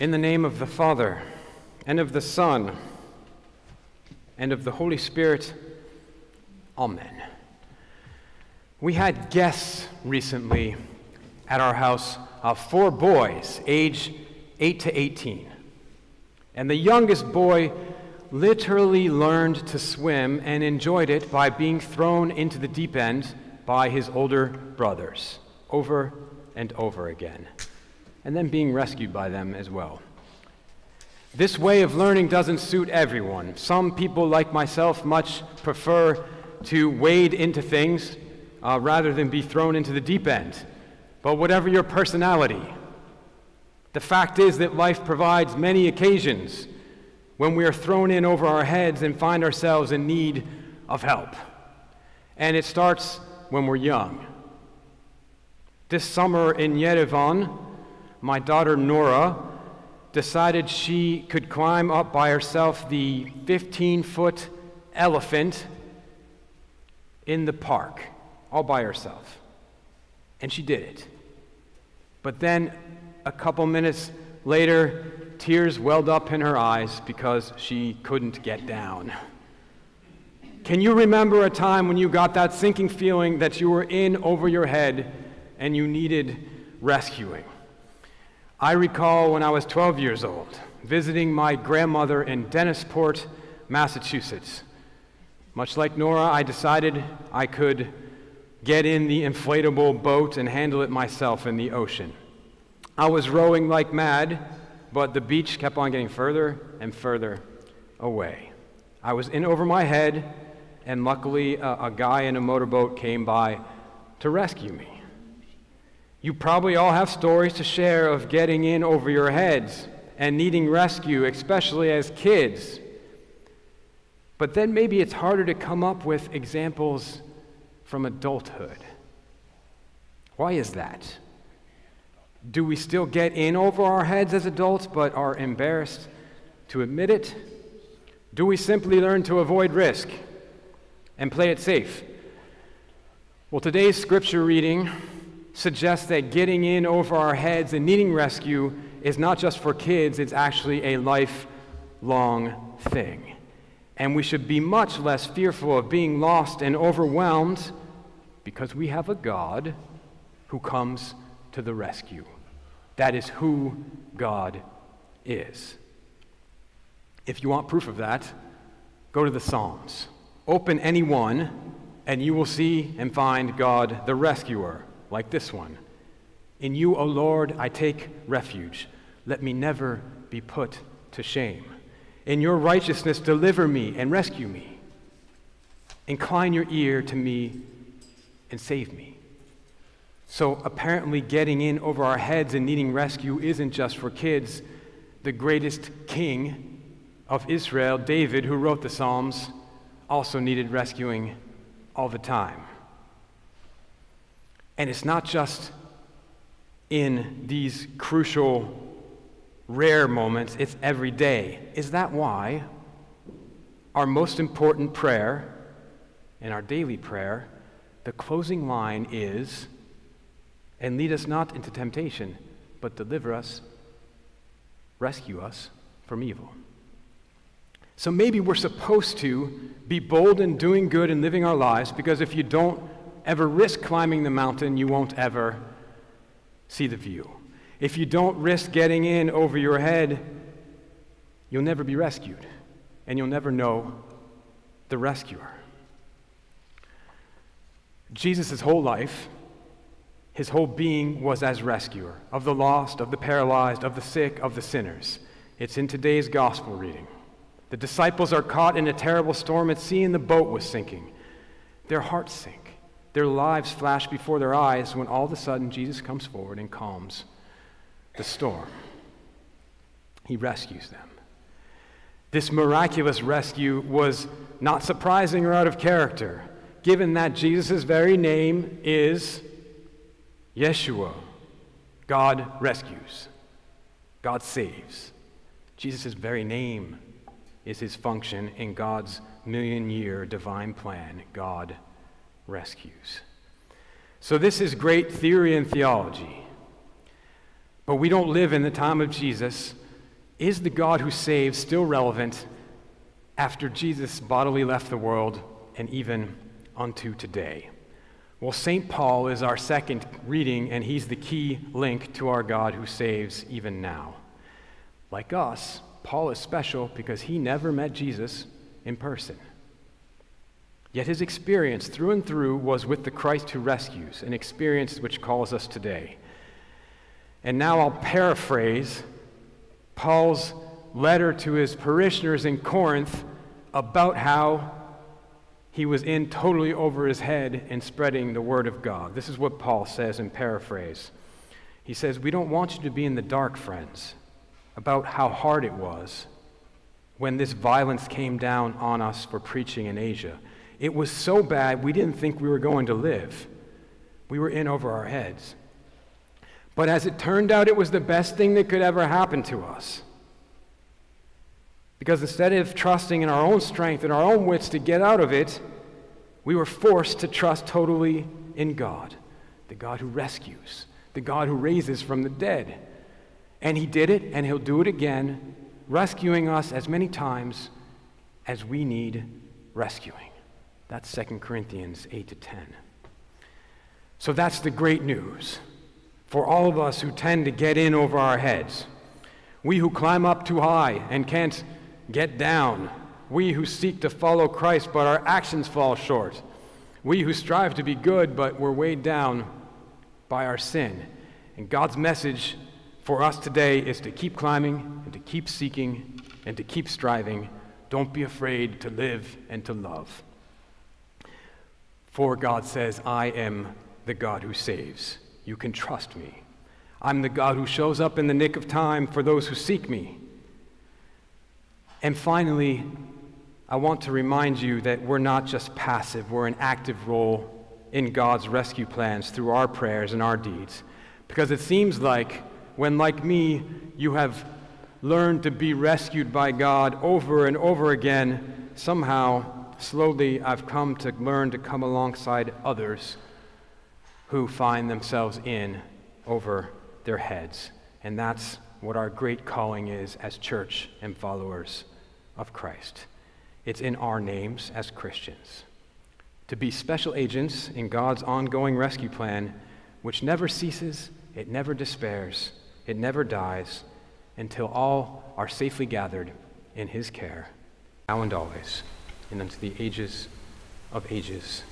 In the name of the Father, and of the Son, and of the Holy Spirit, Amen. We had guests recently at our house, uh, four boys, age 8 to 18. And the youngest boy literally learned to swim and enjoyed it by being thrown into the deep end by his older brothers over and over again, and then being rescued by them as well. This way of learning doesn't suit everyone. Some people, like myself, much prefer to wade into things uh, rather than be thrown into the deep end. But whatever your personality, the fact is that life provides many occasions when we are thrown in over our heads and find ourselves in need of help. And it starts when we're young. This summer in Yerevan, my daughter Nora decided she could climb up by herself the 15 foot elephant in the park, all by herself. And she did it. But then, a couple minutes later, tears welled up in her eyes because she couldn't get down. Can you remember a time when you got that sinking feeling that you were in over your head and you needed rescuing? I recall when I was 12 years old, visiting my grandmother in Dennisport, Massachusetts. Much like Nora, I decided I could get in the inflatable boat and handle it myself in the ocean. I was rowing like mad, but the beach kept on getting further and further away. I was in over my head, and luckily, a, a guy in a motorboat came by to rescue me. You probably all have stories to share of getting in over your heads and needing rescue, especially as kids. But then maybe it's harder to come up with examples from adulthood. Why is that? Do we still get in over our heads as adults but are embarrassed to admit it? Do we simply learn to avoid risk and play it safe? Well, today's scripture reading suggests that getting in over our heads and needing rescue is not just for kids, it's actually a lifelong thing. And we should be much less fearful of being lost and overwhelmed because we have a God who comes to the rescue. That is who God is. If you want proof of that, go to the Psalms. Open any one, and you will see and find God the rescuer, like this one. In you, O Lord, I take refuge. Let me never be put to shame. In your righteousness, deliver me and rescue me. Incline your ear to me and save me. So apparently, getting in over our heads and needing rescue isn't just for kids. The greatest king of Israel, David, who wrote the Psalms, also needed rescuing all the time. And it's not just in these crucial, rare moments, it's every day. Is that why our most important prayer and our daily prayer, the closing line is, and lead us not into temptation, but deliver us, rescue us from evil. So maybe we're supposed to be bold in doing good and living our lives because if you don't ever risk climbing the mountain, you won't ever see the view. If you don't risk getting in over your head, you'll never be rescued and you'll never know the rescuer. Jesus' whole life his whole being was as rescuer of the lost, of the paralyzed, of the sick, of the sinners. It's in today's gospel reading. The disciples are caught in a terrible storm at sea, and the boat was sinking. Their hearts sink. Their lives flash before their eyes when all of a sudden Jesus comes forward and calms the storm. He rescues them. This miraculous rescue was not surprising or out of character, given that Jesus' very name is Yeshua, God rescues, God saves. Jesus' very name is his function in God's million year divine plan. God rescues. So, this is great theory and theology. But we don't live in the time of Jesus, Is the God who saves still relevant after Jesus bodily left the world and even unto today? Well, St. Paul is our second reading, and he's the key link to our God who saves even now. Like us, Paul is special because he never met Jesus in person. Yet his experience through and through was with the Christ who rescues, an experience which calls us today. And now I'll paraphrase Paul's letter to his parishioners in Corinth about how he was in totally over his head in spreading the word of God. This is what Paul says in paraphrase. He says, We don't want you to be in the dark, friends, about how hard it was when this violence came down on us for preaching in Asia. It was so bad we didn't think we were going to live. We were in over our heads. But as it turned out, it was the best thing that could ever happen to us. Because instead of trusting in our own strength and our own wits to get out of it, we were forced to trust totally in God, the God who rescues, the God who raises from the dead. And He did it, and He'll do it again, rescuing us as many times as we need rescuing. That's 2 Corinthians 8 to 10. So that's the great news for all of us who tend to get in over our heads. We who climb up too high and can't get down. We who seek to follow Christ, but our actions fall short. We who strive to be good, but we're weighed down by our sin. And God's message for us today is to keep climbing and to keep seeking and to keep striving. Don't be afraid to live and to love. For God says, I am the God who saves. You can trust me. I'm the God who shows up in the nick of time for those who seek me. And finally, I want to remind you that we're not just passive, we're an active role in God's rescue plans through our prayers and our deeds. Because it seems like when, like me, you have learned to be rescued by God over and over again, somehow, slowly, I've come to learn to come alongside others who find themselves in over their heads. And that's what our great calling is as church and followers of Christ. It's in our names as Christians to be special agents in God's ongoing rescue plan, which never ceases, it never despairs, it never dies, until all are safely gathered in His care, now and always, and unto the ages of ages.